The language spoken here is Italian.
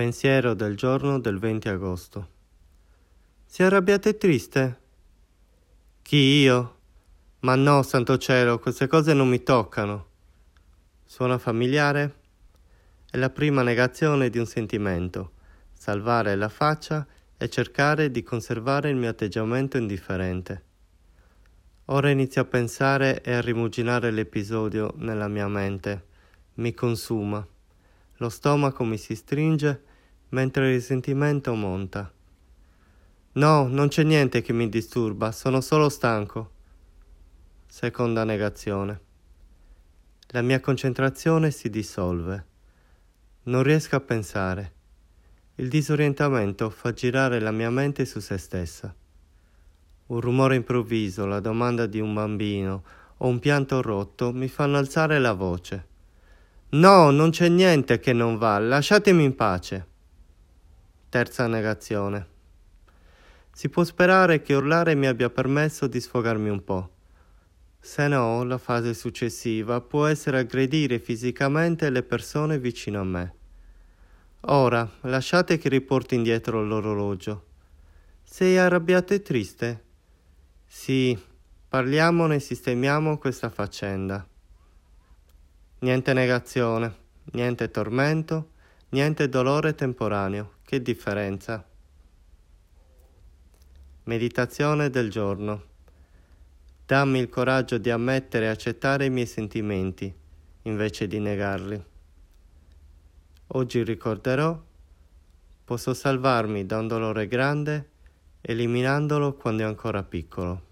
Pensiero del giorno del 20 agosto. Sei arrabbiato e triste? Chi io? Ma no, santo cielo, queste cose non mi toccano. Suona familiare? È la prima negazione di un sentimento, salvare la faccia e cercare di conservare il mio atteggiamento indifferente. Ora inizio a pensare e a rimuginare l'episodio nella mia mente. Mi consuma. Lo stomaco mi si stringe mentre il risentimento monta. No, non c'è niente che mi disturba, sono solo stanco. Seconda negazione. La mia concentrazione si dissolve. Non riesco a pensare. Il disorientamento fa girare la mia mente su se stessa. Un rumore improvviso, la domanda di un bambino o un pianto rotto mi fanno alzare la voce. No, non c'è niente che non va, lasciatemi in pace. Terza negazione. Si può sperare che urlare mi abbia permesso di sfogarmi un po'. Se no, la fase successiva può essere aggredire fisicamente le persone vicino a me. Ora, lasciate che riporti indietro l'orologio. Sei arrabbiato e triste? Sì, parliamone e sistemiamo questa faccenda. Niente negazione, niente tormento, niente dolore temporaneo. Che differenza? Meditazione del giorno. Dammi il coraggio di ammettere e accettare i miei sentimenti invece di negarli. Oggi ricorderò, posso salvarmi da un dolore grande eliminandolo quando è ancora piccolo.